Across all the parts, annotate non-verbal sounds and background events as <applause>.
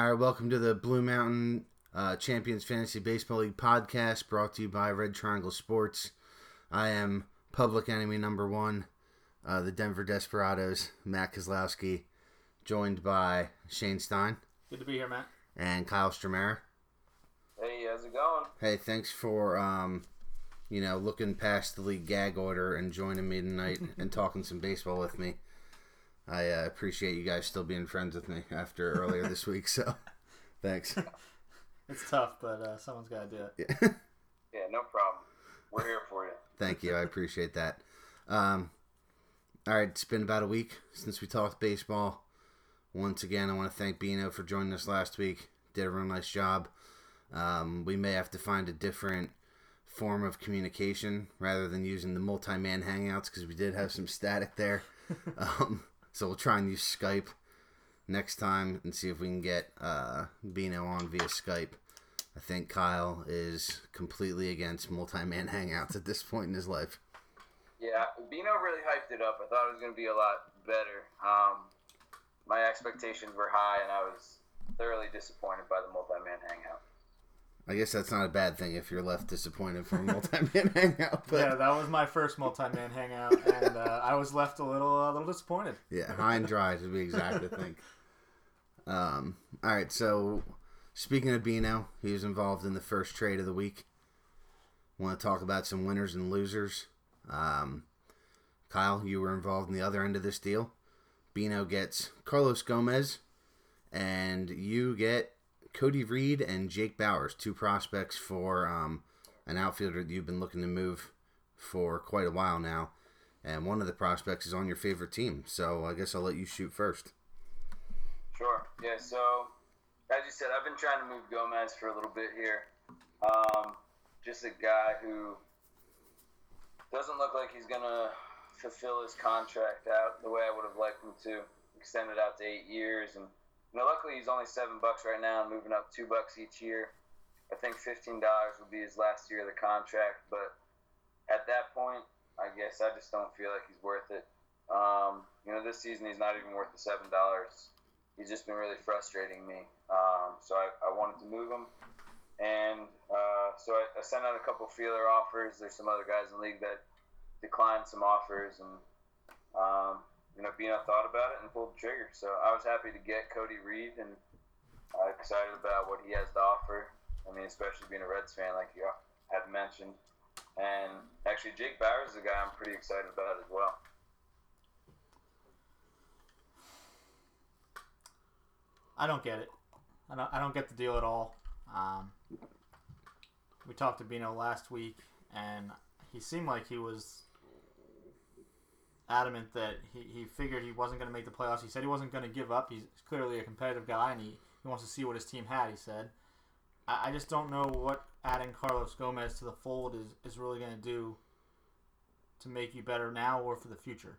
All right, welcome to the Blue Mountain uh, Champions Fantasy Baseball League podcast brought to you by Red Triangle Sports. I am public enemy number one, uh, the Denver Desperados, Matt Kozlowski, joined by Shane Stein Good to be here, Matt. and Kyle Stramera. Hey, how's it going? Hey, thanks for um, you know looking past the league gag order and joining me tonight and talking some baseball with me. I uh, appreciate you guys still being friends with me after earlier this week. So, <laughs> thanks. It's tough, but uh, someone's got to do it. Yeah. <laughs> Yeah, no problem. We're here for you. Thank you. I appreciate that. Um, all right, it's been about a week since we talked baseball. Once again, I want to thank Bino for joining us last week. Did a real nice job. Um, we may have to find a different form of communication rather than using the multi-man hangouts because we did have some static there. <laughs> um, so we'll try and use Skype next time and see if we can get uh, Bino on via Skype. I think Kyle is completely against multi-man <laughs> hangouts at this point in his life. Yeah, Bino really hyped it up. I thought it was going to be a lot better. Um, my expectations were high, and I was thoroughly disappointed by the multi-man hangout. I guess that's not a bad thing if you're left disappointed from a <laughs> multi-man hangout. But Yeah, that was my first multi-man hangout, <laughs> and uh, I was left a little, a little disappointed. Yeah, high and dry to be exact, I think. Um, all right, so speaking of Bino, he was involved in the first trade of the week. Want to talk about some winners and losers. Um, Kyle, you were involved in the other end of this deal. Bino gets Carlos Gomez, and you get Cody Reed and Jake Bauers, two prospects for um, an outfielder that you've been looking to move for quite a while now. And one of the prospects is on your favorite team. So I guess I'll let you shoot first. Sure. Yeah. So, as you said, I've been trying to move Gomez for a little bit here. Um, just a guy who doesn't look like he's gonna fulfill his contract out the way I would have liked him to. Extend it out to eight years, and know, luckily he's only seven bucks right now, moving up two bucks each year. I think fifteen dollars will be his last year of the contract, but at that point, I guess I just don't feel like he's worth it. Um, you know, this season he's not even worth the seven dollars. He's just been really frustrating me. Um, so I, I wanted to move him, and uh, so I, I sent out a couple feeler offers. There's some other guys in the league that declined some offers, and um, you know, Bino thought about it and pulled the trigger. So I was happy to get Cody Reed, and uh, excited about what he has to offer. I mean, especially being a Reds fan, like you had mentioned. And actually, Jake Bauers is a guy I'm pretty excited about as well. I don't get it. I don't, I don't get the deal at all. Um, we talked to Bino last week, and he seemed like he was adamant that he, he figured he wasn't going to make the playoffs. He said he wasn't going to give up. He's clearly a competitive guy, and he, he wants to see what his team had, he said. I, I just don't know what adding Carlos Gomez to the fold is, is really going to do to make you better now or for the future,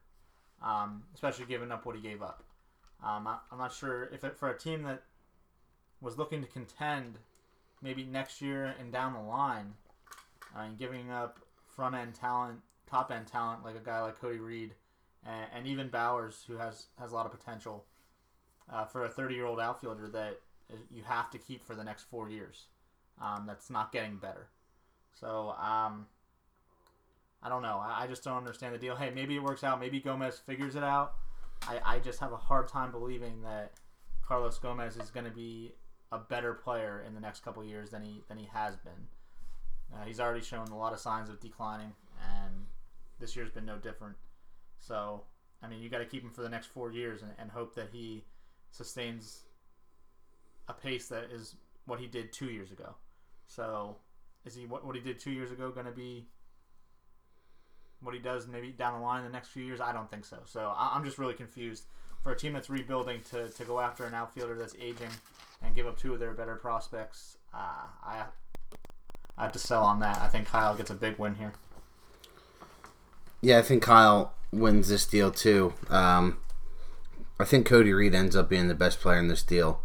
um, especially giving up what he gave up. Um, I, I'm not sure if it, for a team that was looking to contend maybe next year and down the line, and giving up front end talent, top end talent like a guy like Cody Reed, and, and even Bauers, who has has a lot of potential uh, for a 30 year old outfielder that you have to keep for the next four years. Um, that's not getting better. So um, I don't know. I, I just don't understand the deal. Hey, maybe it works out. Maybe Gomez figures it out. I, I just have a hard time believing that Carlos Gomez is going to be a better player in the next couple of years than he than he has been. Uh, he's already shown a lot of signs of declining, and this year's been no different. So, I mean, you got to keep him for the next four years and, and hope that he sustains a pace that is what he did two years ago. So, is he what, what he did two years ago going to be what he does maybe down the line in the next few years? I don't think so. So, I, I'm just really confused. For a team that's rebuilding to, to go after an outfielder that's aging and give up two of their better prospects, uh, I I have to sell on that. I think Kyle gets a big win here. Yeah, I think Kyle wins this deal too. Um, I think Cody Reed ends up being the best player in this deal.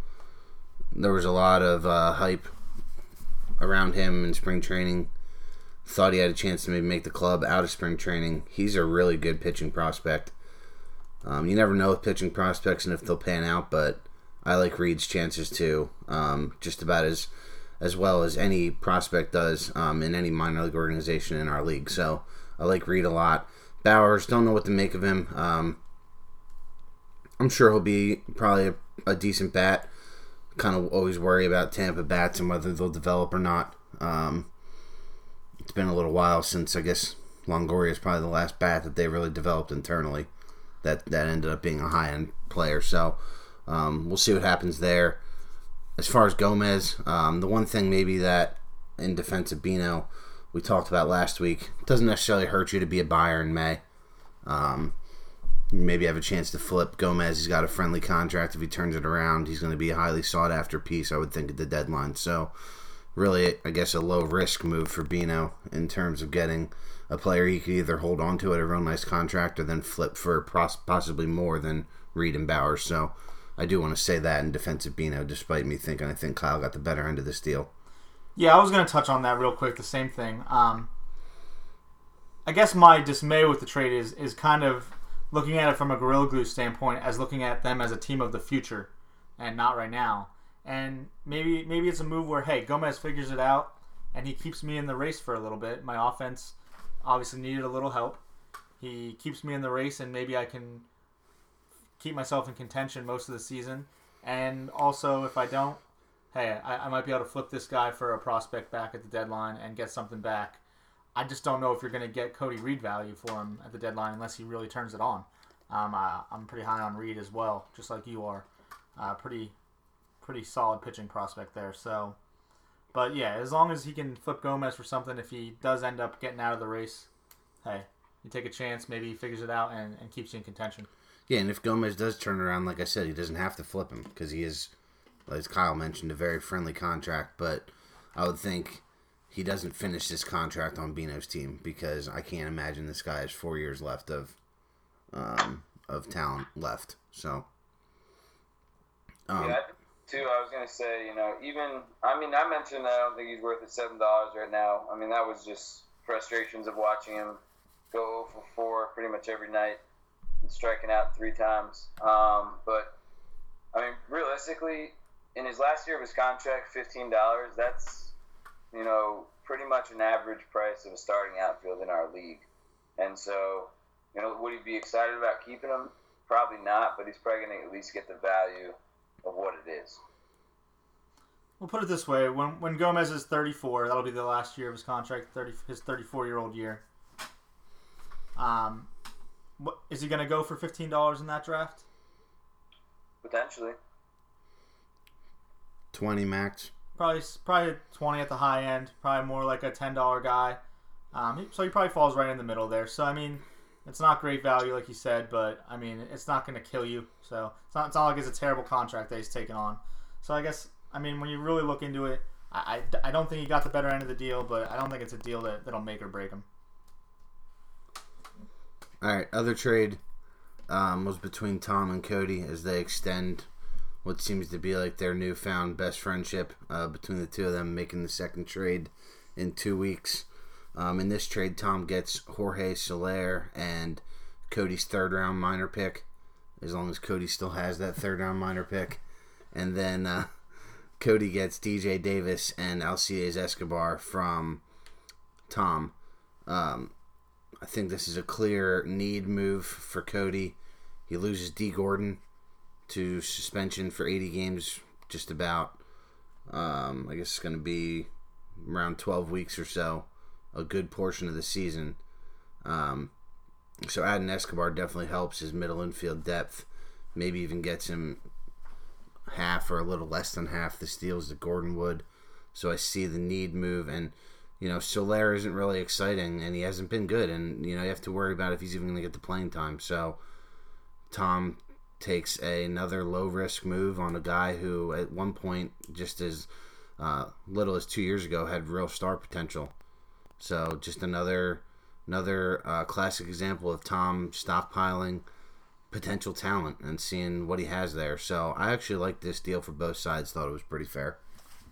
There was a lot of uh, hype around him in spring training. Thought he had a chance to maybe make the club out of spring training. He's a really good pitching prospect. Um, you never know with pitching prospects and if they'll pan out, but I like Reed's chances too, um, just about as as well as any prospect does um, in any minor league organization in our league. So I like Reed a lot. Bauers, don't know what to make of him. Um, I'm sure he'll be probably a, a, decent bat. Kind of always worry about Tampa bats and whether they'll develop or not. Um, it's been a little while since I guess Longoria is probably the last bat that they really developed internally. That that ended up being a high end player. So um, we'll see what happens there. As far as Gomez, um, the one thing maybe that in defense of Bino we talked about last week doesn't necessarily hurt you to be a buyer in May. Um, maybe have a chance to flip Gomez. He's got a friendly contract. If he turns it around, he's going to be a highly sought after piece, I would think, at the deadline. So, really, I guess a low risk move for Bino in terms of getting a player he could either hold on to at a real nice contract or then flip for possibly more than Reed and Bauers. So, I do want to say that in defense of Bino, despite me thinking I think Kyle got the better end of this deal. Yeah, I was going to touch on that real quick. The same thing. Um, I guess my dismay with the trade is is kind of looking at it from a Gorilla Glue standpoint as looking at them as a team of the future and not right now. And maybe maybe it's a move where hey Gomez figures it out and he keeps me in the race for a little bit. My offense obviously needed a little help. He keeps me in the race and maybe I can keep myself in contention most of the season. And also, if I don't, hey, I, I might be able to flip this guy for a prospect back at the deadline and get something back. I just don't know if you're going to get Cody Reed value for him at the deadline unless he really turns it on. Um, I, am pretty high on Reed as well, just like you are. Uh, pretty, pretty solid pitching prospect there. So, but yeah, as long as he can flip Gomez for something, if he does end up getting out of the race, hey, you take a chance. Maybe he figures it out and, and keeps you in contention. Yeah, and if Gomez does turn around, like I said, he doesn't have to flip him because he is, as Kyle mentioned, a very friendly contract. But I would think he doesn't finish this contract on Bino's team because I can't imagine this guy has four years left of um, of talent left. So, um, yeah, too. I was gonna say, you know, even I mean, I mentioned I don't think he's worth the seven dollars right now. I mean, that was just frustrations of watching him go for four pretty much every night and striking out three times. Um, but I mean, realistically, in his last year of his contract, fifteen dollars. That's you know pretty much an average price of a starting outfield in our league. And so, you know, would he be excited about keeping him? Probably not, but he's probably going to at least get the value of what it is. We'll put it this way: when when Gomez is 34, that'll be the last year of his contract, 30, his 34 year old year. Um, what, is he going to go for fifteen dollars in that draft? Potentially. Twenty max. Probably probably twenty at the high end. Probably more like a ten dollar guy. Um, so he probably falls right in the middle there. So I mean, it's not great value like you said, but I mean it's not going to kill you. So it's not, it's not like it's a terrible contract that he's taken on. So I guess I mean when you really look into it, I, I, I don't think he got the better end of the deal, but I don't think it's a deal that, that'll make or break him. All right, other trade um, was between Tom and Cody as they extend what seems to be like their newfound best friendship uh, between the two of them, making the second trade in two weeks. Um, in this trade, Tom gets Jorge Soler and Cody's third round minor pick, as long as Cody still has that third round minor pick. And then uh, <laughs> Cody gets DJ Davis and Alcides Escobar from Tom. Um, I think this is a clear need move for Cody. He loses D. Gordon to suspension for 80 games, just about. Um, I guess it's going to be around 12 weeks or so, a good portion of the season. Um, so adding Escobar definitely helps his middle infield depth. Maybe even gets him half or a little less than half the steals that Gordon would. So I see the need move and you know, Soler isn't really exciting, and he hasn't been good, and you know you have to worry about if he's even going to get the playing time. So, Tom takes a, another low risk move on a guy who, at one point, just as uh, little as two years ago, had real star potential. So, just another another uh, classic example of Tom stockpiling potential talent and seeing what he has there. So, I actually like this deal for both sides. Thought it was pretty fair.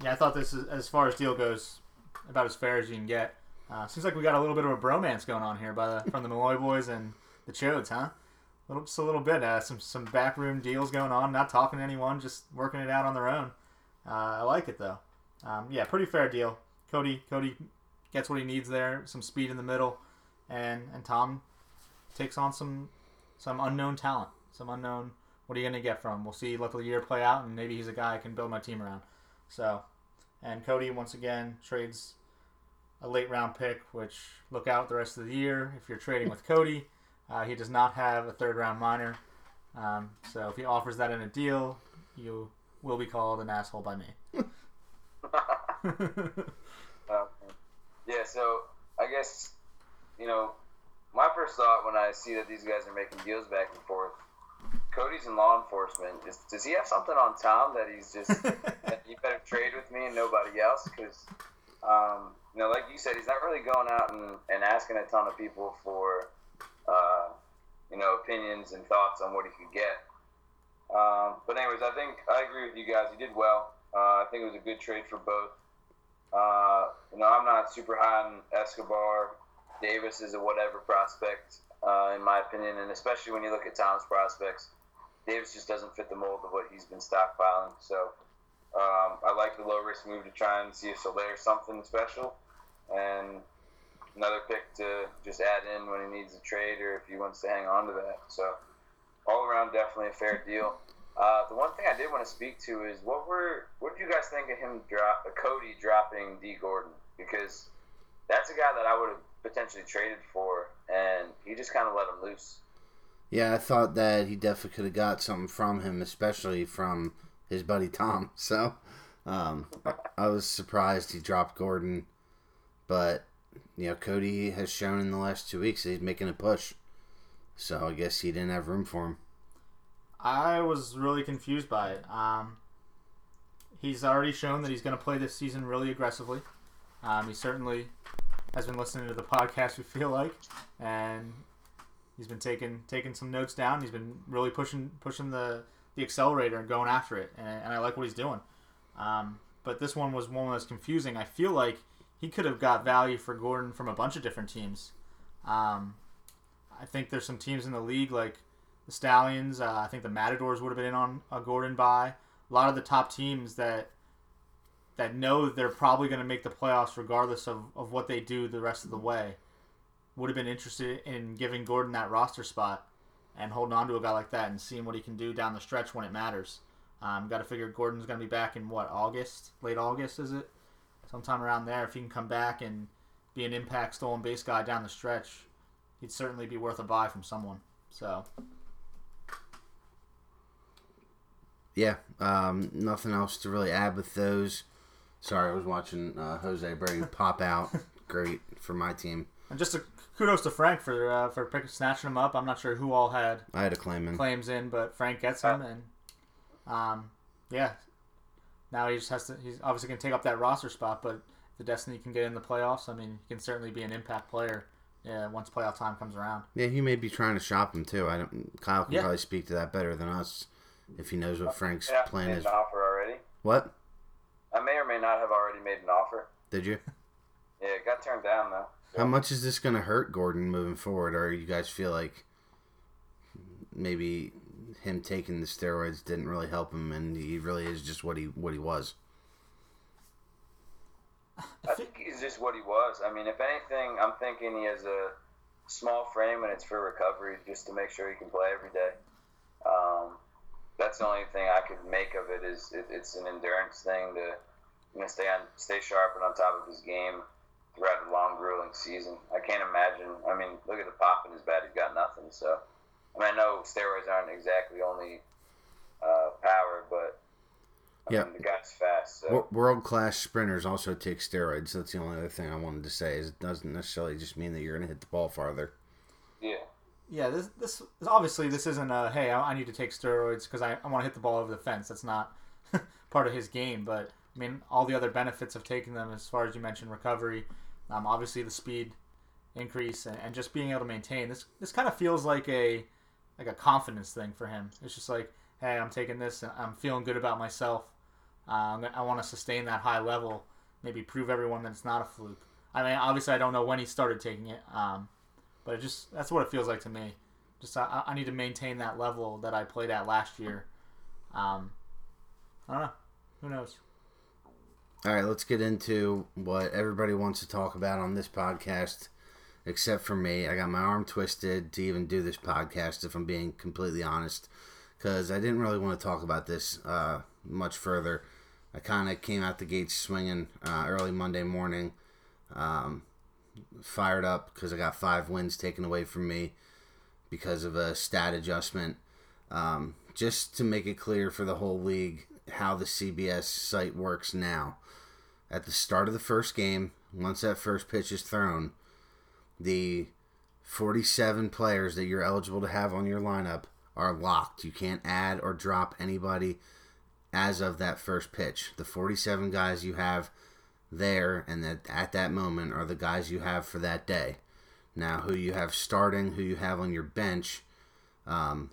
Yeah, I thought this is as far as deal goes about as fair as you can get. Uh, seems like we got a little bit of a bromance going on here by the, from the Malloy boys and the Chodes, huh? Little, just a little bit. Uh, some some backroom deals going on. Not talking to anyone, just working it out on their own. Uh, I like it though. Um, yeah, pretty fair deal. Cody Cody gets what he needs there. Some speed in the middle, and and Tom takes on some some unknown talent. Some unknown. What are you gonna get from? We'll see. Let the year play out, and maybe he's a guy I can build my team around. So, and Cody once again trades a late round pick, which look out the rest of the year if you're trading with Cody. Uh, he does not have a third round minor, um, so if he offers that in a deal, you will be called an asshole by me. <laughs> <laughs> Yeah, so I guess you know my first thought when I see that these guys are making deals back and forth. Cody's in law enforcement. Is, does he have something on Tom that he's just <laughs> that you better trade with me and nobody else? Because um, you know, like you said, he's not really going out and, and asking a ton of people for uh, you know opinions and thoughts on what he could get. Um, but anyways, I think I agree with you guys. He did well. Uh, I think it was a good trade for both. Uh, you know, I'm not super high on Escobar. Davis is a whatever prospect, uh, in my opinion, and especially when you look at Tom's prospects, Davis just doesn't fit the mold of what he's been stockpiling. So um, I like the low risk move to try and see if Soler's something special, and another pick to just add in when he needs a trade or if he wants to hang on to that. So all around, definitely a fair deal. Uh, the one thing I did want to speak to is what were what did you guys think of him drop uh, Cody dropping D Gordon because that's a guy that I would have potentially traded for and he just kind of let him loose. Yeah, I thought that he definitely could have got something from him, especially from his buddy Tom. <laughs> So um, I was surprised he dropped Gordon, but you know Cody has shown in the last two weeks he's making a push. So I guess he didn't have room for him. I was really confused by it. Um, he's already shown that he's going to play this season really aggressively. Um, he certainly has been listening to the <laughs> podcast. We feel like, and he's been taking taking some notes down. He's been really pushing pushing the the accelerator and going after it, and, and I like what he's doing. Um, but this one was one that's confusing. I feel like he could have got value for Gordon from a bunch of different teams. Um, I think there's some teams in the league like the Stallions. Uh, I think the Matadors would have been in on a Gordon buy. A lot of the top teams that that know they're probably going to make the playoffs regardless of, of what they do the rest of the way would have been interested in giving Gordon that roster spot and holding on to a guy like that and seeing what he can do down the stretch when it matters. Um, Got to figure Gordon's going to be back in what August, late August is it? Sometime around there. If he can come back and be an impact stolen base guy down the stretch, he'd certainly be worth a buy from someone. So Yeah, um, nothing else to really add with those. Sorry, I was watching uh, Jose Brady <laughs> pop out. Great for my team. and just a kudos to Frank for uh, for pick, snatching him up. I'm not sure who all had I had a claim in. claims in, but Frank gets him, and um, yeah. Now he just has to. He's obviously going to take up that roster spot, but if the Destiny can get in the playoffs. I mean, he can certainly be an impact player. Yeah, once playoff time comes around. Yeah, he may be trying to shop him too. I don't. Kyle can Yeah. probably speak to that better than us if he knows what uh, Frank's Yeah, plan made is. an offer already. What I may or may not have already made an offer. did you? <laughs> Yeah, it got turned down though. So, How much is this going to hurt Gordon moving forward? Or you guys feel like maybe him taking the steroids didn't really help him, and he really is just what he what he was? I think he's just what he was. I mean, if anything, I'm thinking he has a small frame and it's for recovery, just to make sure he can play every day. Um, that's the only thing I could make of it is it, it's an endurance thing to you know stay on stay sharp and on top of his game throughout a long grueling season. I can't imagine. I mean, look at the pop in his bat; he's got nothing. So, I mean, I know steroids aren't exactly only uh, power, but I Yeah. mean, the guy's fast. So. World class sprinters also take steroids. That's the only other thing I wanted to say. Is it doesn't necessarily just mean that you're going to hit the ball farther. Yeah. Yeah, this this obviously this isn't a hey I, I need to take steroids because I, I want to hit the ball over the fence. That's not <laughs> part of his game. But I mean all the other benefits of taking them, as far as you mentioned, recovery, um, obviously the speed increase, and, and just being able to maintain this. This kind of feels like a like a confidence thing for him. It's just like hey I'm taking this, and I'm feeling good about myself. Um, I want to sustain that high level, maybe prove everyone that it's not a fluke. I mean obviously I don't know when he started taking it. Um, but it just that's what it feels like to me. just I, I need to maintain that level that I played at last year. Um, I don't know. Who knows? All right, let's get into what everybody wants to talk about on this podcast, except for me. I got my arm twisted to even do this podcast, if I'm being completely honest, because I didn't really want to talk about this uh, much further. I kind of came out the gates swinging uh, early Monday morning, um, fired up because I got five wins taken away from me because of a stat adjustment. Um, just to make it clear for the whole league how the CBS site works now. At the start of the first game, once that first pitch is thrown, the 47 players that you're eligible to have on your lineup are locked. You can't add or drop anybody as of that first pitch. The 47 guys you have there and that at that moment are the guys you have for that day. Now, who you have starting, who you have on your bench, um,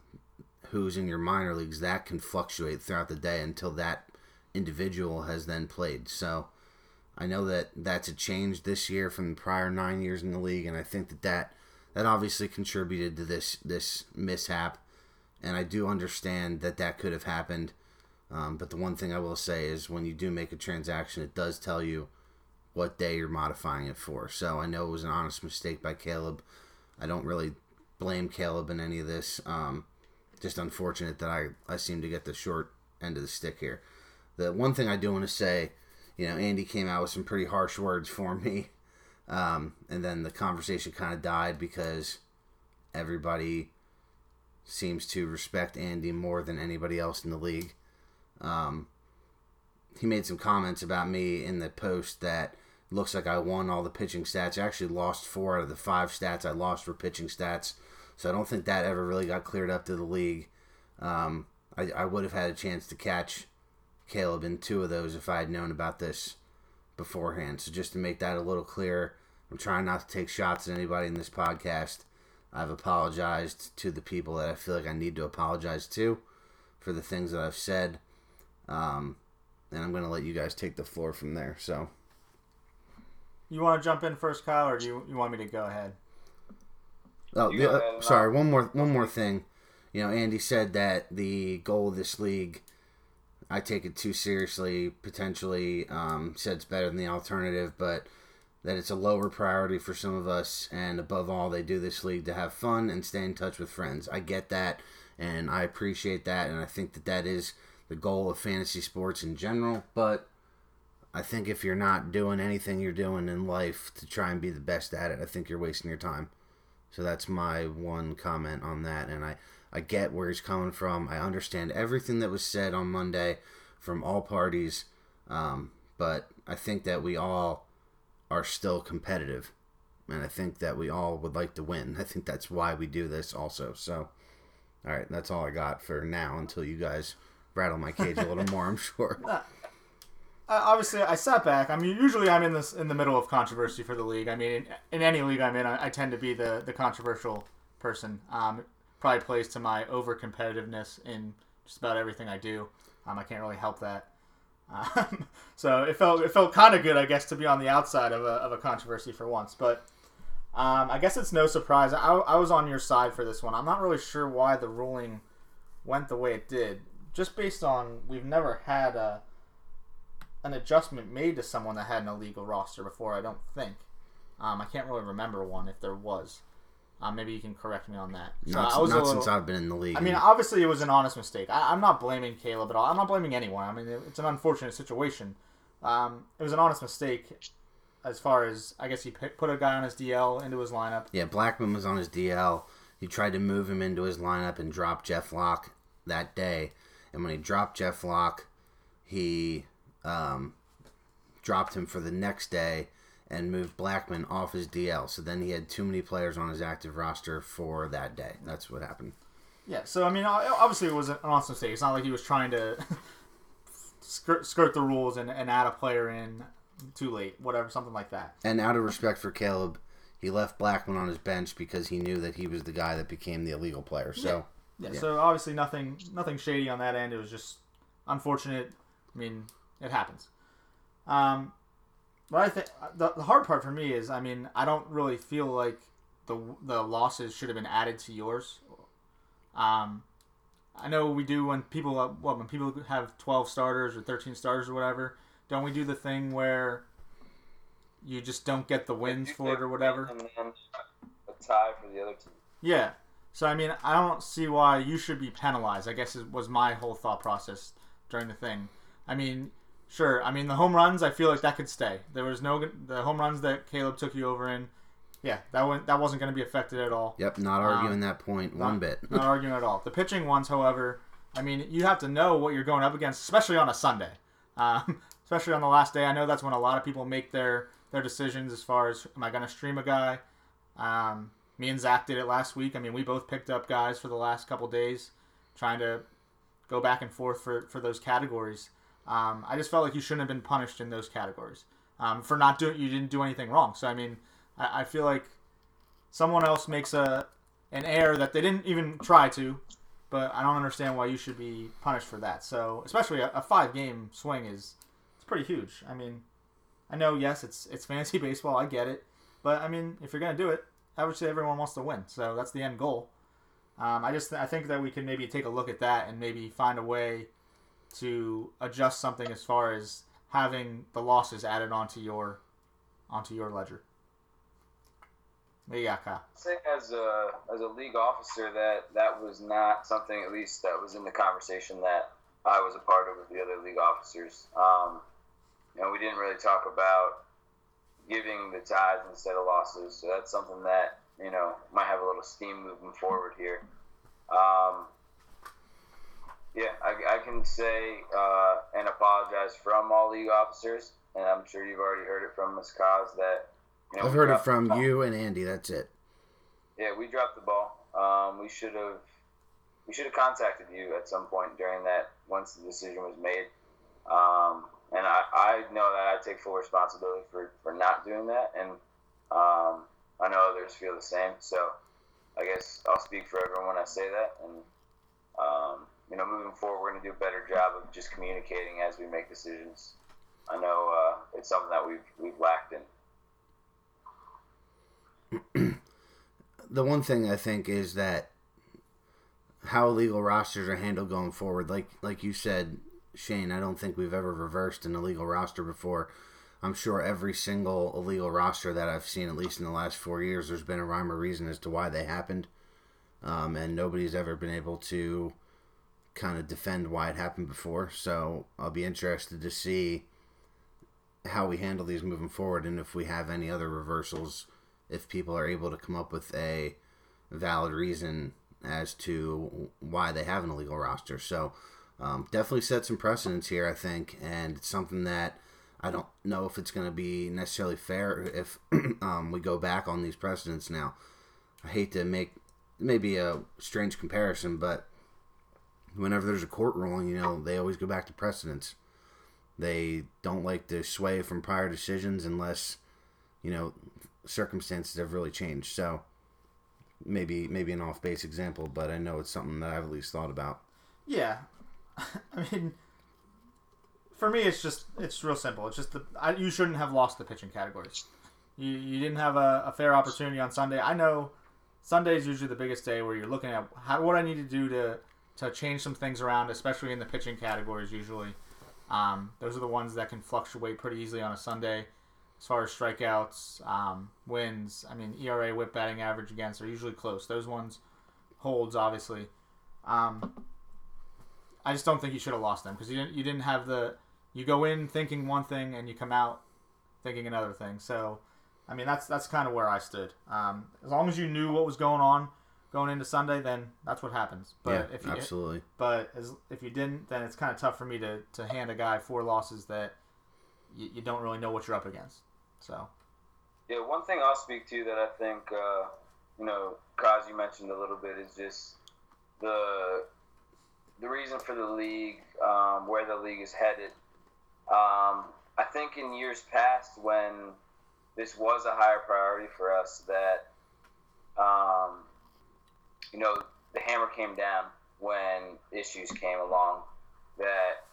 who's in your minor leagues, that can fluctuate throughout the day until that individual has then played. So I know that that's a change this year from the prior nine years in the league, and I think that that, that obviously contributed to this this mishap. And I do understand that that could have happened. Um, but the one thing I will say is when you do make a transaction, it does tell you what day you're modifying it for. So I know it was an honest mistake by Caleb. I don't really blame Caleb in any of this. Um, just unfortunate that I, I seem to get the short end of the stick here. The one thing I do want to say, you know, Andy came out with some pretty harsh words for me. Um, and then the conversation kind of died because everybody seems to respect Andy more than anybody else in the league. Um, he made some comments about me in the post that looks like I won all the pitching stats. I actually lost four out of the five stats I lost were pitching stats. So I don't think that ever really got cleared up to the league. Um, I, I would have had a chance to catch Caleb in two of those if I had known about this beforehand. So just to make that a little clearer, I'm trying not to take shots at anybody in this podcast. I've apologized to the people that I feel like I need to apologize to for the things that I've said. Um, and I'm going to let you guys take the floor from there. So, You want to jump in first, Kyle, or do you, you want me to go ahead? oh, You the, uh, sorry, one more one more thing. You know, Andy said that the goal of this league, I take it too seriously. Potentially, um, said it's better than the alternative, but that it's a lower priority for some of us. And above all, they do this league to have fun and stay in touch with friends. I get that, and I appreciate that, and I think that that is the goal of fantasy sports in general. But I think if you're not doing anything you're doing in life to try and be the best at it, I think you're wasting your time. So that's my one comment on that, and I I get where he's coming from. I understand everything that was said on Monday from all parties, um, but I think that we all are still competitive, and I think that we all would like to win. <laughs> I think that's why we do this also. So, all right, that's all I got for now until you guys rattle my cage a little more. I'm <laughs> sure. Uh, obviously, I sat back. I mean, usually I'm in this in the middle of controversy for the league. I mean, in, in any league I'm in, I, I tend to be the the controversial person. Um, probably plays to my over competitiveness in just about everything I do. Um, I can't really help that. Um, <laughs> so it felt it felt kind of good, I guess, to be on the outside of a of a controversy for once. But um, I guess it's no surprise. I, I was on your side for this one. I'm not really sure why the ruling went the way it did. Just based on we've never had a an adjustment made to someone that had an illegal roster before. I don't think. Um, I can't really remember one if there was. Um, maybe you can correct me on that. So Not, I was not little- since I've been in the league. I mean, obviously it was an honest mistake. I, I'm not blaming Caleb at all. I'm not blaming anyone. I mean, it- it's an unfortunate situation. Um, it was an honest mistake, as far as I guess he put a guy on his DL into his lineup. Yeah, Blackmon was on his DL. He tried to move him into his lineup and drop Jeff Locke that day. And when he dropped Jeff Locke, he um, dropped him for the next day and moved Blackmon off his DL. So then he had too many players on his active roster for that day. That's what happened. Yeah. So I mean, obviously it was an honest mistake. It's not like he was trying to <laughs> skirt skirt the rules and, and add a player in too late, whatever, something like that. And out of respect for Caleb, he left Blackmon on his bench because he knew that he was the guy that became the illegal player. So Yeah, Yeah. So obviously nothing nothing shady on that end. It was just unfortunate. I mean, it happens. Um, but I think the, the hard part for me is, I mean, I don't really feel like the the losses should have been added to yours Um, I know we do when people uh, well when people have twelve starters or thirteen starters or whatever. Don't we do the thing where you just don't get the wins for it or whatever? And then a tie for the other team. Yeah. So I mean, I don't see why you should be penalized. I guess is, was my whole thought process during the thing. I mean, sure. I mean, the home runs. I feel like that could stay. There was no the home runs that Caleb took you over in. Yeah, that went, that wasn't going to be affected at all. Yep, not arguing that point one Not- bit. Not arguing at all. The pitching ones, however, I mean, you have to know what you're going up against, especially on a Sunday. Um, <laughs> especially on the last day. I know that's when a lot of people make their their decisions as far as am I going to stream a guy. Um, me and Zach did it last week. I mean, we both picked up guys for the last couple days, trying to go back and forth for for those categories. Um, I just felt like you shouldn't have been punished in those categories um, for not doing. You didn't do anything wrong. So I mean, I, I feel like someone else makes a an error that they didn't even try to, but I don't understand why you should be punished for that. So especially a, a five game swing is it's pretty huge. I mean, I know yes, it's it's fantasy <laughs> baseball. I get it, but I mean, if you're gonna do it, obviously everyone wants to win. So that's the end goal. Um, I just I think that we can maybe take a look at that and maybe find a way to adjust something as far as having the losses added onto your onto your ledger. Got, Kyle? I as a as a league officer that that was not something at least that was in the conversation that I was a part of with the other league officers. Um, you know, we didn't really talk about giving the ties instead of losses, so that's something that you know might have a little steam moving forward here. Um, yeah, I, I can say uh, and apologize from all league officers, and I'm sure you've already heard it from Ms. Cos that. You know, I've heard it from you and Andy. That's it. Yeah, we dropped the ball. Um, we should have we should have contacted you at some point during that once the decision was made. Um, and I, I know that I take full responsibility for, for not doing that, and um, I know others feel the same. So I guess I'll speak for everyone when I say that. And um, you know, moving forward, we're going to do a better job of just communicating as we make decisions. I know uh, it's something that we've we've lacked in. <clears throat> the one thing I think is that how illegal rosters are handled going forward. Like like you said, Shane, I don't think we've ever reversed an illegal roster before. I'm sure every single illegal roster that I've seen, at least in the last four years, there's been a rhyme or reason as to why they happened, um, and nobody's ever been able to kind of defend why it happened before. So I'll be interested to see how we handle these moving forward, and if we have any other reversals if people are able to come up with a valid reason as to why they have an illegal roster. So um, definitely set some precedents here, I think, and it's something that I don't know if it's going to be necessarily fair if <clears throat> um, we go back on these precedents now. I hate to make maybe a strange comparison, but whenever there's a court ruling, you know, they always go back to precedents. They don't like to sway from prior decisions unless, you know, circumstances have really changed. So maybe maybe an off base example, but I know it's something that I've at least thought about. Yeah, <laughs> I mean, for me, it's just it's real simple. It's just the I, you shouldn't have lost the pitching categories. You you didn't have a, a fair opportunity on Sunday. I know Sunday is usually the biggest day where you're looking at how, what I need to do to to change some things around, especially in the pitching categories. Usually, um, those are the ones that can fluctuate pretty easily on a Sunday. As far as strikeouts, um, wins, I mean ERA, WHIP, batting average against are usually close. Those ones holds obviously. Um, I just don't think you should have lost them because you didn't you didn't have the you go in thinking one thing and you come out thinking another thing. So, I mean that's that's kind of where I stood. Um, as long as you knew what was going on going into Sunday, then that's what happens. But yeah, if you absolutely. but as, if you didn't, then it's kind of tough for me to, to hand a guy four losses that you, you don't really know what you're up against. So Yeah, one thing I'll speak to that I think, uh, you know, Kaz, you mentioned a little bit is just the the reason for the league, um, where the league is headed. Um, I think in years past, when this was a higher priority for us, that um, you know the hammer came down when issues came along. That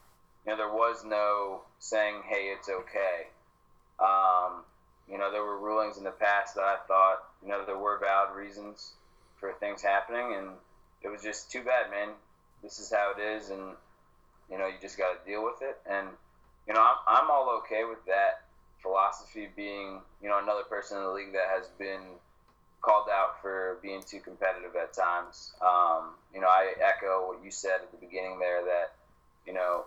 you know there was no saying, "Hey, it's okay." Um, you know, there were rulings in the past that I thought, you know, there were valid reasons for things happening, and it was just too bad, man. This is how it is, and you know, you just got to deal with it. And you know, I'm I'm all okay with that philosophy being, you know, another person in the league that has been called out for being too competitive at times. Um, you know, I echo what you said at the beginning there that, you know,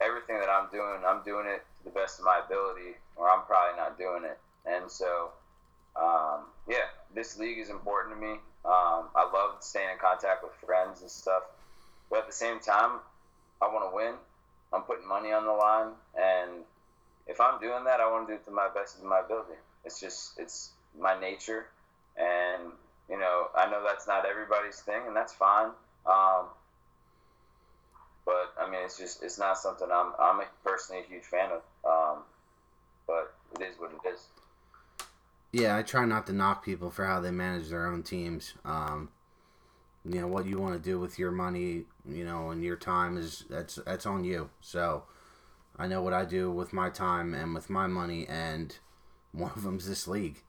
everything that I'm doing, I'm doing it to the best of my ability, or I'm probably not doing it. And so, um, yeah, this league is important to me. Um, I love staying in contact with friends and stuff, but at the same time, I want to win. I'm putting money on the line, and if I'm doing that, I want to do it to my best of my ability. It's just it's my nature, and you know I know that's not everybody's thing, and that's fine. Um, but I mean, it's just it's not something I'm I'm personally a huge fan of. Um, but it is what it is. Yeah, I try not to knock people for how they manage their own teams. Um, you know what you want to do with your money, you know, and your time is that's that's on you. So I know what I do with my time and with my money, and <laughs> one of them's this league.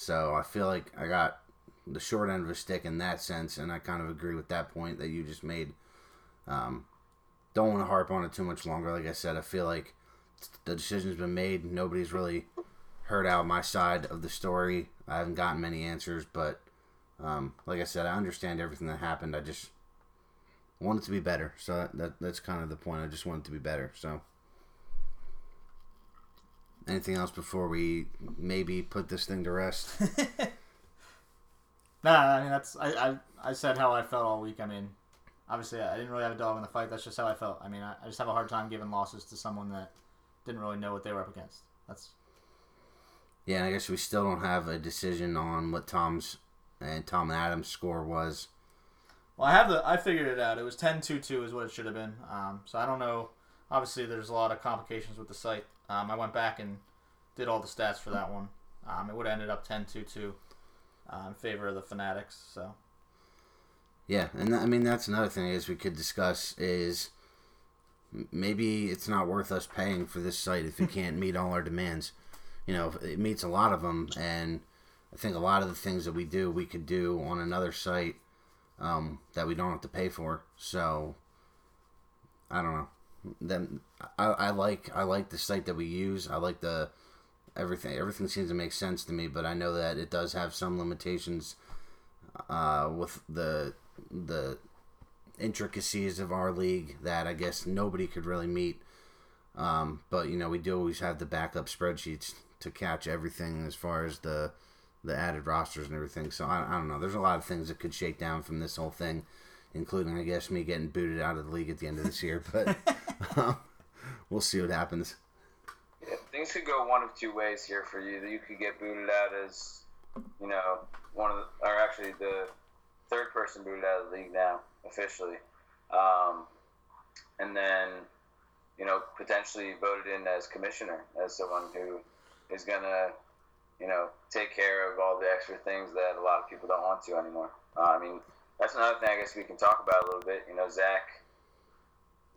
So I feel like I got the short end of a stick in that sense, and I kind of agree with that point that you just made. Um, don't want to harp on it too much longer. Like I said, I feel like the decision's been made. Nobody's really heard out my side of the story. I haven't gotten many answers, but um, like I said, I understand everything that happened. I just want it to be better. So that, that that's kind of the point. I just want it to be better. So. Anything else before we maybe put this thing to rest? <laughs> nah, I mean that's I, I I said how I felt all week. I mean, obviously I didn't really have a dog in the fight. That's just how I felt. I mean, I, I just have a hard time giving losses to someone that didn't really know what they were up against. That's yeah. I guess we still don't have a decision on what Tom's and Tom and Adam's score was. Well, I have the I figured it out. It was 10-2-2 is what it should have been. Um, so I don't know. Obviously, there's a lot of complications with the site. Um, I went back and did all the stats for that one. Um, it would have ended up 10-2-2 uh, in favor of the Fanatics. So. Yeah, and I mean that's another thing is we could discuss is maybe it's not worth us paying for this site if it <laughs> can't meet all our demands. You know, it meets a lot of them, and I think a lot of the things that we do we could do on another site um, that we don't have to pay for. So I don't know. Then I, I like I like the site that we use. I like the everything. Everything seems to make sense to me, but I know that it does have some limitations uh, with the the intricacies of our league that I guess nobody could really meet. Um, but you know, we do always have the backup spreadsheets to catch everything as far as the the added rosters and everything. So I, I don't know. There's a lot of things that could shake down from this whole thing, including I guess me getting booted out of the league at the end of this year. But <laughs> <laughs> we'll see what happens. Yeah, things could go one of two ways here for you. You could get booted out as, you know, one of the, or actually the third person booted out of the league now officially, um, and then, you know, potentially voted in as commissioner as someone who is gonna, you know, take care of all the extra things that a lot of people don't want to anymore. Uh, I mean, that's another thing I guess we can talk about a little bit. You know, Zach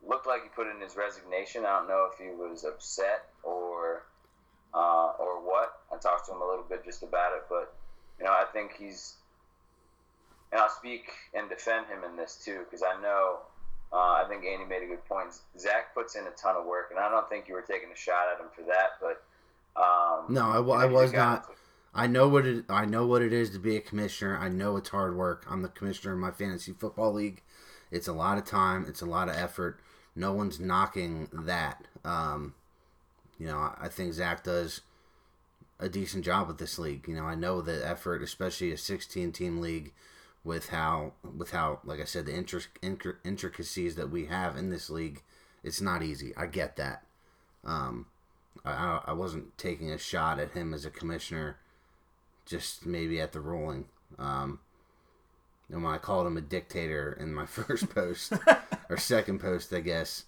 looked like he put in his resignation. I don't know if he was upset or uh, or what. I talked to him a little bit just about it, but you know, I think he's and I'll speak and defend him in this too because I know. Uh, I think Andy made a good point. Zach puts in a ton of work, and I don't think you were taking a shot at him for that. But um, no, I, you know, I was not. I know what it. I know what it is to be a commissioner. I know it's hard work. I'm the commissioner of my fantasy football league. It's a lot of time. It's a lot of effort. No one's knocking that. Um, you know, I think Zach does a decent job with this league. You know, I know the effort, especially a 16 team league, with how with how like I said the intric- intric- intricacies that we have in this league. It's not easy. I get that. Um, I, I wasn't taking a shot at him as a commissioner, just maybe at the ruling. Um, and when I called him a dictator in my <laughs> first post or second post, I guess,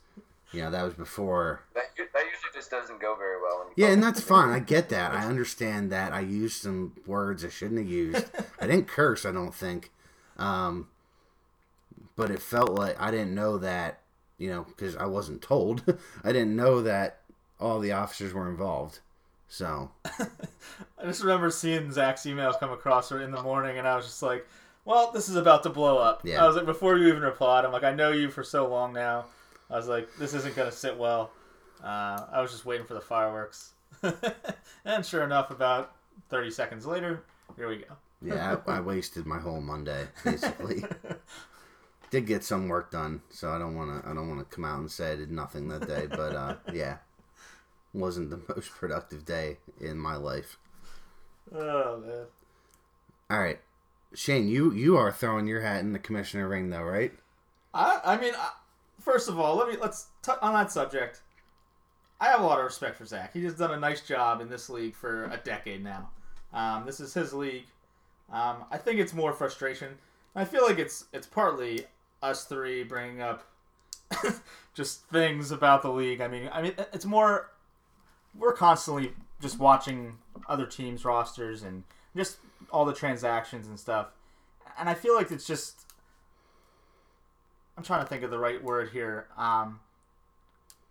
you know, that was before. that, that usually just doesn't go very well. When you Yeah, and that's fine. I get that. I understand that. I used some words I shouldn't have used. I didn't curse, I don't think. Um, but it felt like I didn't know that, you know, because I wasn't told. <laughs> I didn't know that all the officers were involved. So, <laughs> I just remember seeing Zach's email come across in the morning, and I was just like, well, this is about to blow up. Yeah. I was like, before you even replied, I'm like, I know you for so long now. I was like, this isn't gonna sit well. Uh, I was just waiting for the fireworks, <laughs> and sure enough, about 30 seconds later, here we go. Yeah, I, I <laughs> wasted my whole Monday basically. <laughs> did get some work done, so I don't want to. I don't want to come out and say I did nothing that day. But uh, yeah, wasn't the most productive day in my life. Oh man. All right, Shane, you you are throwing your hat in the commissioner ring though, right? I I mean, I, first of all, let me let's t- on that subject. I have a lot of respect for Zach. He's just done a nice job in this league for a decade now. Um, this is his league. Um, I think it's more frustration. I feel like it's it's partly us three bringing up <laughs> just things about the league. I mean, I mean, it's more we're constantly just watching other teams' rosters and just all the transactions and stuff. And I feel like it's just I'm trying to think of the right word here. Um,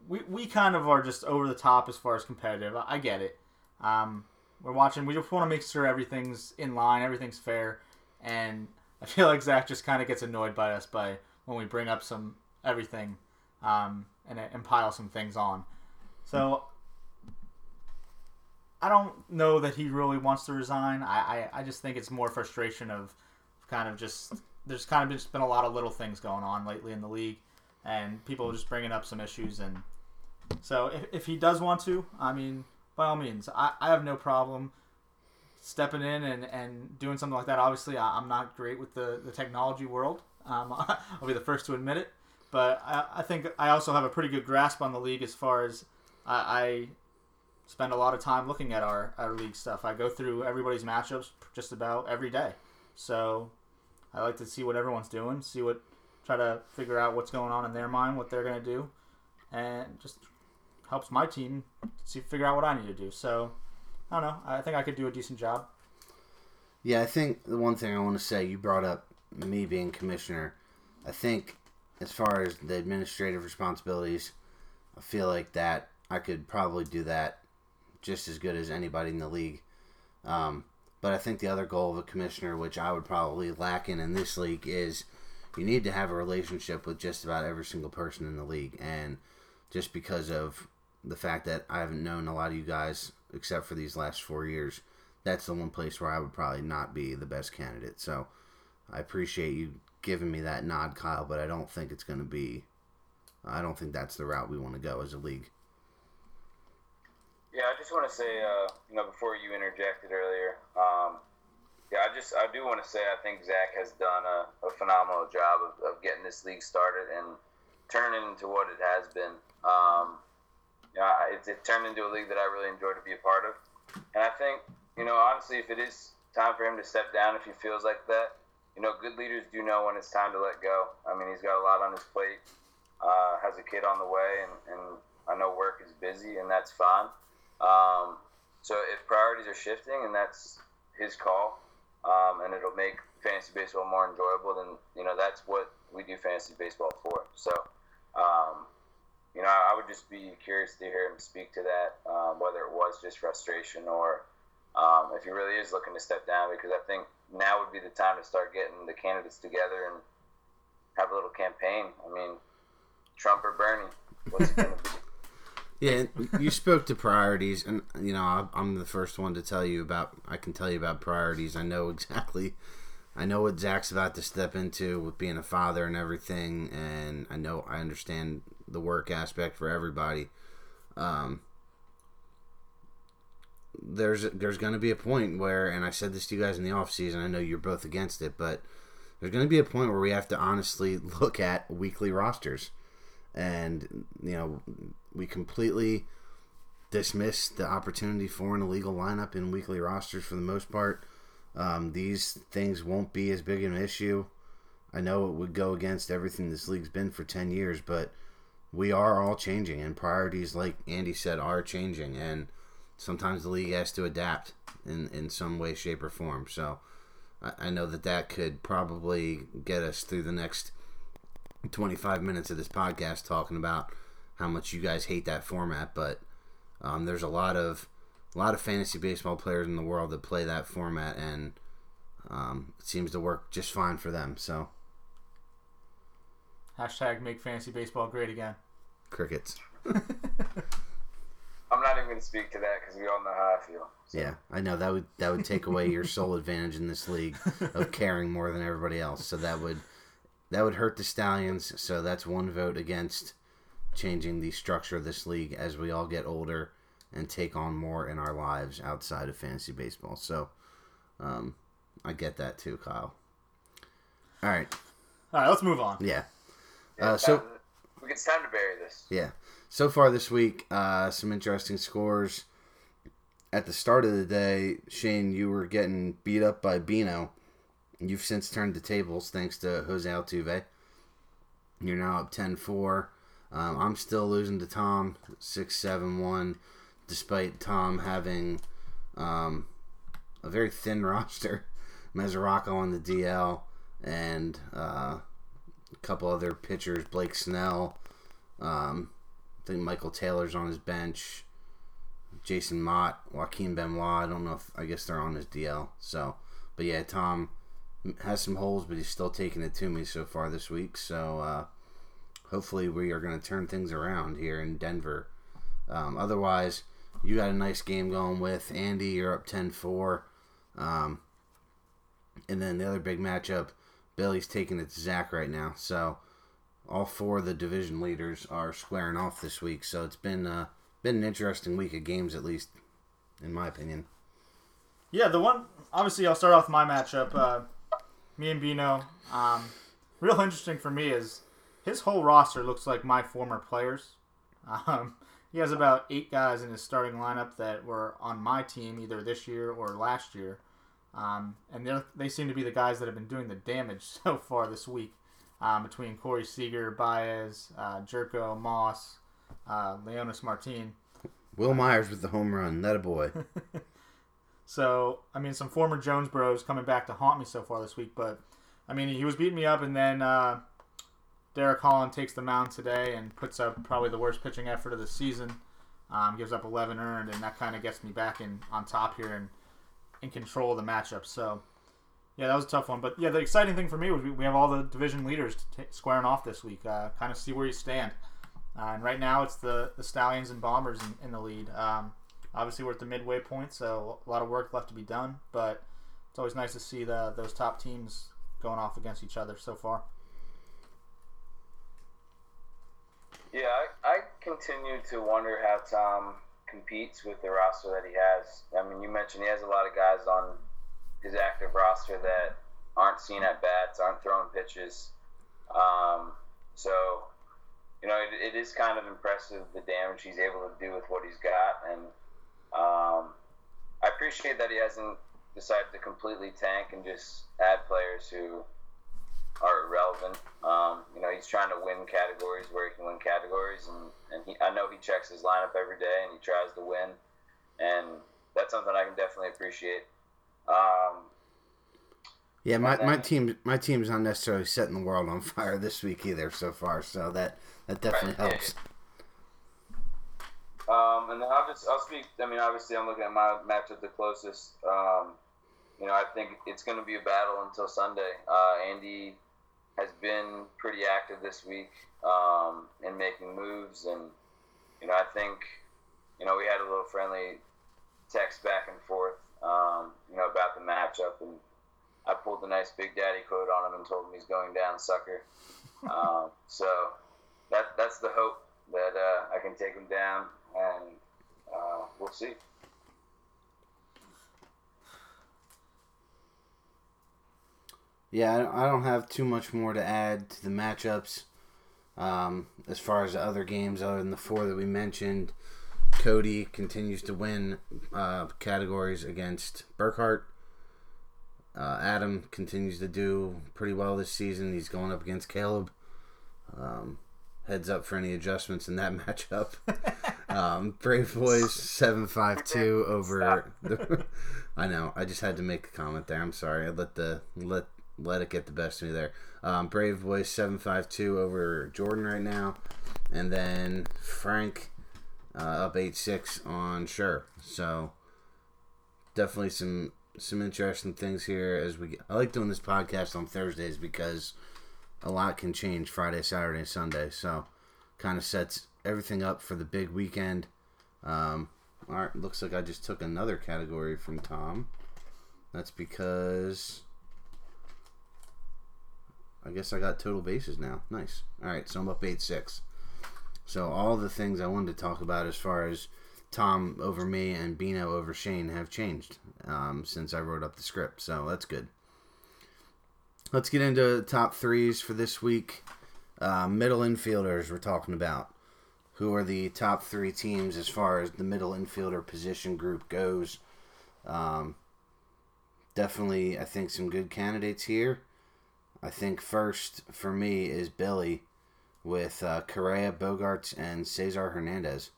we we kind of are just over the top as far as competitive. I, I get it. Um, we're watching. We just want to make sure everything's in line, everything's fair, and I feel like Zach just kind of gets annoyed by us by when we bring up some everything um, and and pile some things on. So I don't know that he really wants to resign. I, I, I just think it's more frustration of kind of just there's kind of just been a lot of little things going on lately in the league, and people just bringing up some issues. And so if, if he does want to, I mean, by all means, I, I have no problem stepping in and, and doing something like that. Obviously, I, I'm not great with the, the technology world. Um, <laughs> I'll be the first to admit it. But I, I think I also have a pretty good grasp on the league as far as I spend a lot of time looking at our, our league stuff. I go through everybody's matchups just about every day. So I like to see what everyone's doing, see what, try to figure out what's going on in their mind, what they're going to do, and just helps my team see figure out what I need to do. So I don't know. I think I could do a decent job. Yeah, I think the one thing I want to say, you brought up me being commissioner. I think as far as the administrative responsibilities, I feel like that I could probably do that just as good as anybody in the league. Um, but I think the other goal of a commissioner, which I would probably lack in in this league, is you need to have a relationship with just about every single person in the league. And just because of the fact that I haven't known a lot of you guys except for these last four years, that's the one place where I would probably not be the best candidate. So I appreciate you giving me that nod, Kyle, but I don't think it's going to be. I don't think that's the route we want to go as a league. Yeah, I just want to say, uh, you know, before you interjected earlier, um, yeah, I just I do want to say I think Zach has done a, a phenomenal job of, of getting this league started and turning into what it has been. Um, yeah, it, it turned into a league that I really enjoy to be a part of, and I think you know honestly, if it is time for him to step down, if he feels like that, you know, good leaders do know when it's time to let go. I mean, he's got a lot on his plate, uh, has a kid on the way, and, and I know work is busy, and that's fine. Um, so if priorities are shifting, and that's his call, um, and it'll make fantasy baseball more enjoyable, then you know that's what we do fantasy baseball for. So, um, you know, I would just be curious to hear him speak to that, um, whether it was just frustration or um, if he really is looking to step down, because I think now would be the time to start getting the candidates together and have a little campaign. I mean, Trump or Bernie, what's it going to be? Yeah, you spoke to priorities, and you know I'm the first one to tell you about. I can tell you about priorities. I know exactly. I know what Zach's about to step into with being a father and everything, and I know I understand the work aspect for everybody. Um, there's there's going to be a point where, and I said this to you guys in the off season. I know you're both against it, but there's going to be a point where we have to honestly <laughs> look at weekly rosters, and you know we completely dismiss the opportunity for an illegal lineup in weekly rosters for the most part. Um, these things won't be as big an issue. I know it would go against everything this league's been for 10 years, but we are all changing, and priorities, like Andy said, are changing, and sometimes the league has to adapt in, in some way, shape, or form. So I, I know that that could probably get us through the next 25 minutes of this podcast talking about how much you guys hate that format, but um, there's a lot of a lot of fantasy baseball players in the world that play that format, and um, it seems to work just fine for them. So Hashtag make fantasy baseball great again. crickets. <laughs> I'm not even going to speak to that because we all know how I feel. So. Yeah, I know that would that would take away your sole advantage in this league of <laughs> caring more than everybody else. So that would that would hurt the Stallions. So that's one vote against changing the structure of this league as we all get older and take on more in our lives outside of fantasy baseball. So um, I get that too, Kyle. All right, All right, let's move on. yeah. Yeah, Uh, so time- it's time to bury this. Yeah. So far this week, uh, some interesting scores. At the start of the day, Shane, you were getting beat up by Bino. You've since turned the tables thanks to Jose Altuve. You're now up 10 4. Um, I'm still losing to Tom 6 7 1, despite Tom having um, a very thin <laughs> roster. Mesoraco on the DL and uh, a couple other pitchers, Blake Snell. Um, I think Michael Taylor's on his bench. Jason Mott, Joaquin Benoit. I don't know if I guess they're on his DL. So, but yeah, Tom has some holes, but he's still taking it to me so far this week. So, uh, hopefully, we are going to turn things around here in Denver. Um, otherwise, you got a nice game going with Andy. You're up 10 4. Um, and then the other big matchup, Billy's taking it to Zach right now. So, all four of the division leaders are squaring off this week. So it's been uh, been an interesting week of games, at least in my opinion. Yeah, the one obviously I'll start off my matchup. Uh, me and Bino. Um, real interesting for me is his whole roster looks like my former players. Um, he has about eight guys in his starting lineup that were on my team either this year or last year, um, and they they seem to be the guys that have been doing the damage <laughs> so far this week. Um, between Corey Seager, Baez, uh, Jerko, Moss, uh, Leonys Martin. Wil Myers with the home run, that a boy. <laughs> So, I mean, some former Jones bros coming back to haunt me so far this week, but I mean, he was beating me up, and then uh, Derek Holland takes the mound today and puts up probably the worst pitching effort of the season. Um, gives up 11 earned, and that kind of gets me back in on top here and in control of the matchup. So, yeah, that was a tough one. But yeah, the exciting thing for me was we, we have all the division leaders t- squaring off this week. Uh, kind of see where you stand. Uh, and right now, it's the, the Stallions and Bombers in, in the lead. Um, obviously, we're at the midway point, so a lot of work left to be done. But it's always nice to see the those top teams going off against each other so far. Yeah, I, I continue to wonder how Tom competes with the roster that he has. I mean, you mentioned he has a lot of guys on his active roster that aren't seen at bats, aren't throwing pitches. Um, so, you know, it, it is kind of impressive the damage he's able to do with what he's got. And um, I appreciate that he hasn't decided to completely tank and just add players who are irrelevant. Um, you know, he's trying to win categories where he can win categories, and, and he, I know he checks his lineup every day and he tries to win, and that's something I can definitely appreciate. Um, Yeah, my, And my team my team's not necessarily setting the world on fire this week either so far, so that that definitely Right, yeah, helps. Um, and then I'll just I'll speak. I mean, obviously, I'm looking at my matchup the closest. Um, you know, I think it's going to be a battle until Sunday. Uh, Andy has been pretty active this week um, in making moves, and you know, I think you know we had a little friendly text back and forth. Um, you know about the matchup, and I pulled the nice Big Daddy quote on him and told him he's going down, sucker. <laughs> um, so that that's the hope that uh, I can take him down, and uh, we'll see. Yeah, I don't have too much more to add to the matchups. Um, as far as the other games, other than the four that we mentioned, Cody continues to win uh, categories against Burkhart. Uh, Adam continues to do pretty well this season. He's going up against Caleb. Um, heads up for any adjustments in that <laughs> matchup. Um, Brave Boys seven five two over. The, <laughs> I know. I just had to make a comment there. I'm sorry. I let the let let it get the best of me there. Um, Brave Boys seven five two over Jordan right now, and then Frank uh, up eight six on Sure. So definitely some some interesting things here as we. I like doing this podcast on Thursdays because a lot can change Friday, Saturday, Sunday. So, kind of sets everything up for the big weekend. Um, all right, looks like I just took another category from Tom. That's because I guess I got total bases now. Nice. All right, so I'm up eight six. So all the things I wanted to talk about as far as Tom over me and Bino over Shane have changed um, since I wrote up the script. So that's good. Let's get into top threes for this week. Uh, middle infielders we're talking about. Who are the top three teams as far as the middle infielder position group goes? Um, definitely, I think some good candidates here. I think first for me is Billy with uh, Correa, Bogaerts, and Cesar Hernandez.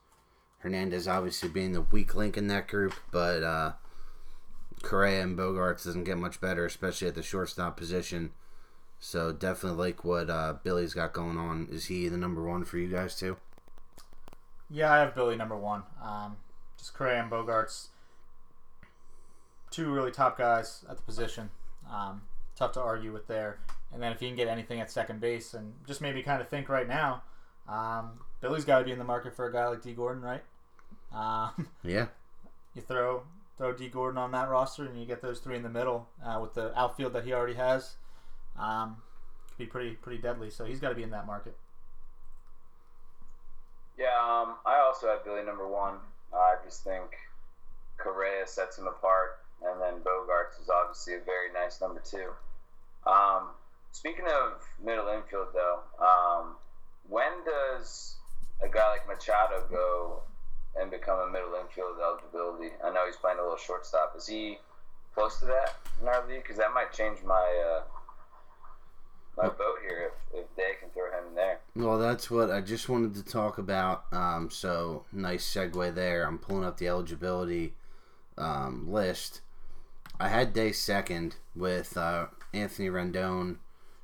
Hernandez obviously being the weak link in that group, but uh, Correa and Bogaerts doesn't get much better, especially at the shortstop position. So definitely like what uh, Billy's got going on. Is he the number one for you guys too? Yeah, I have Billy number one. Um, just Correa and Bogaerts, two really top guys at the position. Um, tough to argue with there. And then if you can get anything at second base, and just maybe kind of think right now, um, Billy's got to be in the market for a guy like Dee Gordon, right? Um, <laughs> Yeah. you throw throw Dee Gordon on that roster, and you get those three in the middle uh, with the outfield that he already has. Um, could be pretty pretty deadly. So he's got to be in that market. Yeah, um, I also have Billy number one. I just think Correa sets him apart, and then Bogaerts is obviously a very nice number two. Um, speaking of middle infield, though, um, when does a guy like Machado go and become a middle infield eligibility? I know he's playing a little shortstop. Is he close to that in our league? Because that might change my uh, my vote here if, if they can throw him in there. Well, that's what I just wanted to talk about. Um, so nice segue there. I'm pulling up the eligibility um, list. I had day second with uh, Anthony Rendon,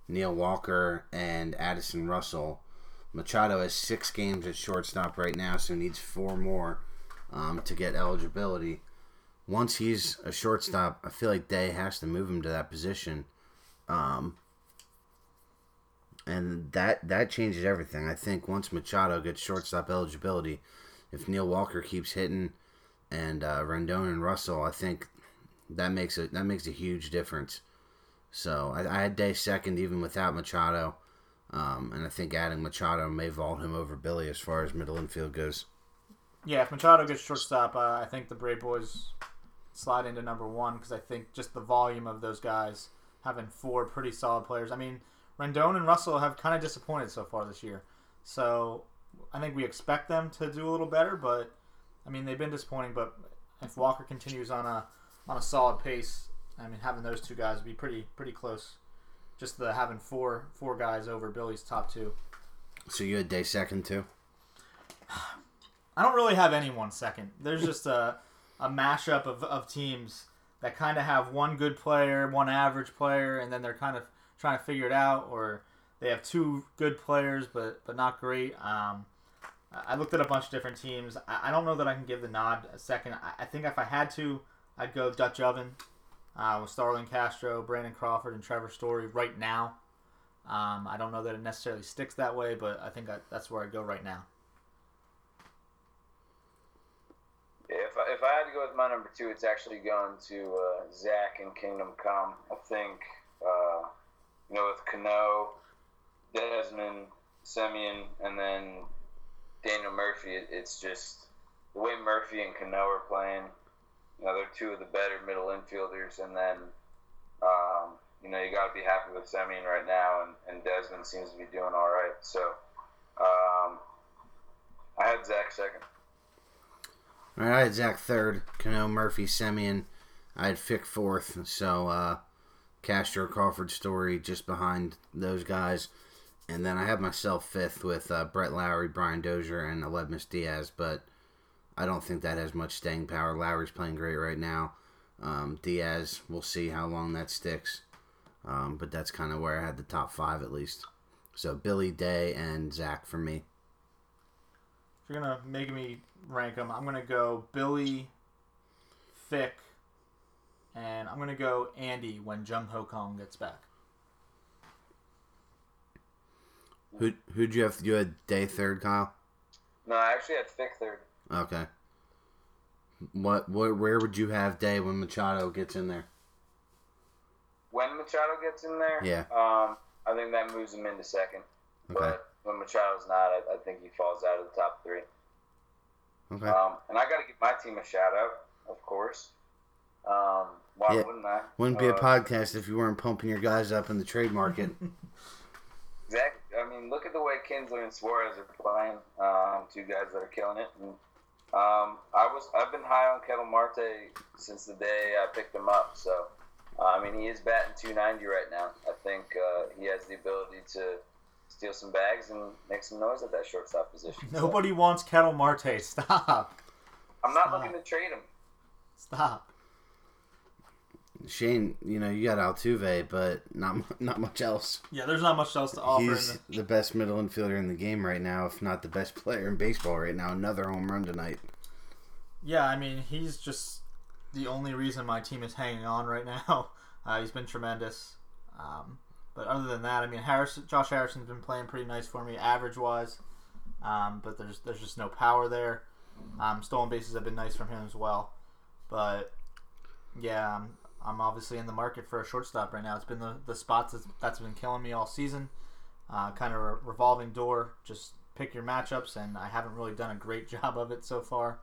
Neil Walker, and Addison Russell. Machado has six games at shortstop right now, so he needs four more um, to get eligibility. Once he's a shortstop, I feel like Day has to move him to that position. Um, and that that changes everything. I think once Machado gets shortstop eligibility, if Neil Walker keeps hitting, and uh, Rendon and Russell, I think that makes a that makes a huge difference. So I, I had Day second even without Machado, um, and I think adding Machado may vault him over Billy as far as middle infield goes. Yeah, if Machado gets shortstop, uh, I think the Brave Boys slide into number one because I think just the volume of those guys having four pretty solid players. I mean, Rendon and Russell have kind of disappointed so far this year, so I think we expect them to do a little better. But I mean, they've been disappointing. But if Walker continues on a on a solid pace, I mean, having those two guys would be pretty pretty close. Just the having four four guys over Billy's top two. So you had Day second too. <sighs> I don't really have anyone second. There's just a, a mashup of, of teams that kind of have one good player, one average player, and then they're kind of trying to figure it out, or they have two good players but but not great. Um, I I looked at a bunch of different teams. I, I don't know that I can give the nod a second. I, I think if I had to, I'd go Dutch Oven uh, with Starlin Castro, Brandon Crawford, and Trevor Story right now. Um, I don't know that it necessarily sticks that way, but I think I, that's where I'd go right now. Yeah, if I, if I had to go with my number two, it's actually going to uh, Zach and Kingdom Come. I think, uh, you know, with Cano, Desmond, Semien, and then Daniel Murphy, it, it's just the way Murphy and Cano are playing. You know, they're two of the better middle infielders, and then, um, you know, you got to be happy with Semien right now, and, and Desmond seems to be doing all right. So, um, I had Zach second. All right, I had Zach third, Cano, Murphy, Semien. I had Fick fourth, so uh, Castro, Crawford, Story just behind those guys. And then I have myself fifth with uh, Brett Lawrie, Brian Dozier, and Aledmys Diaz, but I don't think that has much staying power. Lawrie's playing great right now. Um, Diaz, we'll see how long that sticks. Um, but that's kind of where I had the top five at least. So Billy, Day, and Zach for me. If you're gonna make me rank them, I'm gonna go Billy, Fick, and I'm gonna go Andy when Jung Ho Kang gets back. Who who'd you have? You had day third, Kyle. No, I actually had Fick third. Okay. What, what where would you have day when Machado gets in there? When Machado gets in there, Yeah. um, I think that moves him into second. Okay. But when Machado's not, I, I think he falls out of the top three. Okay. Um, and I got to give my team a shout out, of course. Um, why Yeah. wouldn't I? Wouldn't be a Uh, podcast if you weren't pumping your guys up in the trade market. <laughs> Exactly. I mean, look at the way Kinsler and Suarez are playing. Um, two guys that are killing it. And um, I was I've been high on Ketel Marte since the day I picked him up. So uh, I mean, he is batting 290 right now. I think uh, he has the ability to steal some bags and make some noise at that shortstop position. So Nobody wants Ketel Marte. Stop. I'm not Stop. looking to trade him. Stop. Shane, you know you got Altuve, but not <laughs> not much else. Yeah, there's not much else to offer. He's the- the best middle infielder in the game right now, if not the best player in baseball right now. Another home run tonight. Yeah, I mean, he's just the only reason my team is hanging on right now. <laughs> Uh, he's been tremendous. Um, but other than that, I mean, Harris, Josh Harrison's been playing pretty nice for me, average wise. Um, but there's there's just no power there. Um, stolen bases have been nice from him as well. But yeah, I'm, obviously in the market for a shortstop right now. It's been the, the spots that's, that's been killing me all season. Uh, kind of a revolving door. Just pick your matchups, and I haven't really done a great <laughs> job of it so far.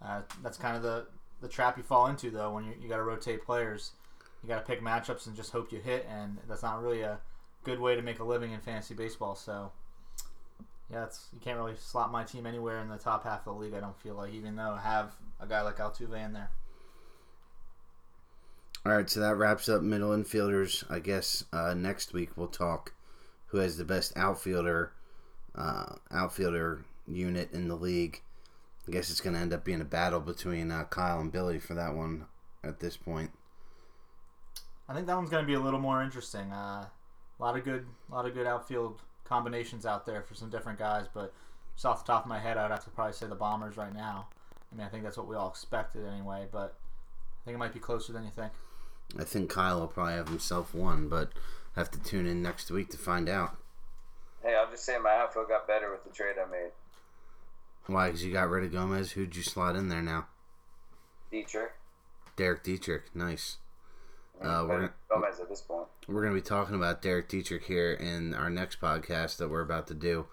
Uh, that's kind of the, the trap you fall into, though, when you, you got to rotate players. You got to pick matchups and just hope you hit, and that's not really a good way to make a living in fantasy baseball. So, yeah, it's, you can't really slot my team anywhere in the top half of the league, I don't feel like, even though I have a guy like Altuve in there. All right, so that wraps up middle infielders. I guess uh, next week we'll talk who has the best outfielder uh, outfielder unit in the league. I guess it's going to end up being a battle between uh, Kyle and Billy for that one at this point. I think that one's going to be a little more interesting. Uh, a lot of good, a lot of good outfield combinations out there for some different guys, but just off the top of my head, I'd have to probably say the Bombers right now. I mean, I think that's what we all expected anyway, but I think it might be closer than you think. I think Kyle will probably have himself one, but have to tune in next week to find out. Hey, I'll just say my outfield got better with the trade I made. Why? Because you got rid of Gomez. Who'd you slot in there now? Dietrich. Derek Dietrich. Nice. Uh, we're Gomez at this point. we're going to be talking about Derek Dietrich here in our next podcast that we're about to do.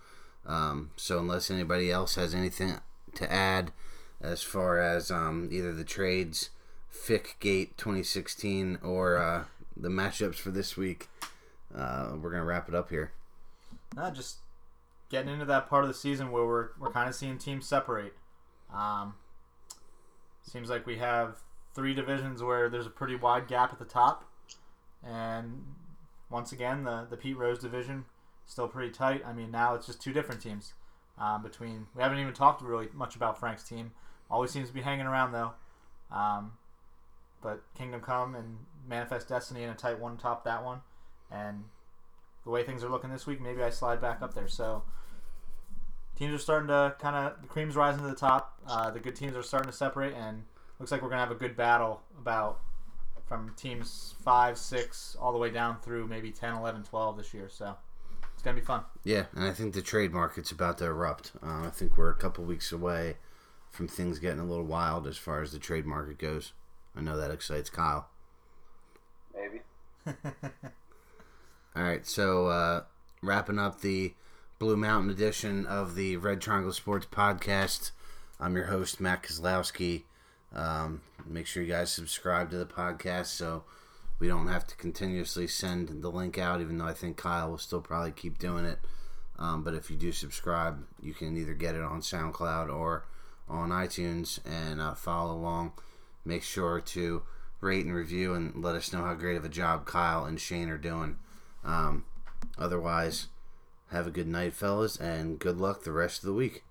Um, so unless anybody else has anything to add as far as um, either the trades, Fick Gate 2016, or uh, the matchups for this week, uh, we're to wrap it up here. Not just getting into that part of the season where we're we're kind of seeing teams separate. Um, seems like we have three divisions where there's a pretty wide gap at the top, and once again the the Pete Rose division still pretty tight. I mean now it's just two different teams um, between. We haven't even talked really much about Frank's team. Always seems to be hanging around though. Um, but Kingdom Come and Manifest Destiny in a tight one top that one, and the way things are looking this week, maybe I slide back up there. So teams are starting to kind of the cream's rising to the top. Uh, the good teams are starting to separate, and looks like we're gonna have a good battle about from teams five, six, all the way down through maybe 10, 11, 12 this year. So it's gonna be fun. Yeah, and I think the trade market's about to erupt. Uh, I think we're a couple weeks away from things getting a little wild as far as the trade market goes. I know that excites Kyle. Maybe. <laughs> All right, so uh, wrapping up the Blue Mountain edition of the Red Triangle Sports Podcast. I'm your host, Matt Kozlowski. Um, make sure you guys subscribe to the podcast so we don't have to continuously send the link out, even though I think Kyle will still probably keep doing it. Um, but if you do subscribe, you can either get it on SoundCloud or on iTunes and uh, follow along. Make sure to rate and review and let us know how great of a job Kyle and Shane are doing. Um, otherwise, have a good night, fellas, and good luck the rest of the week.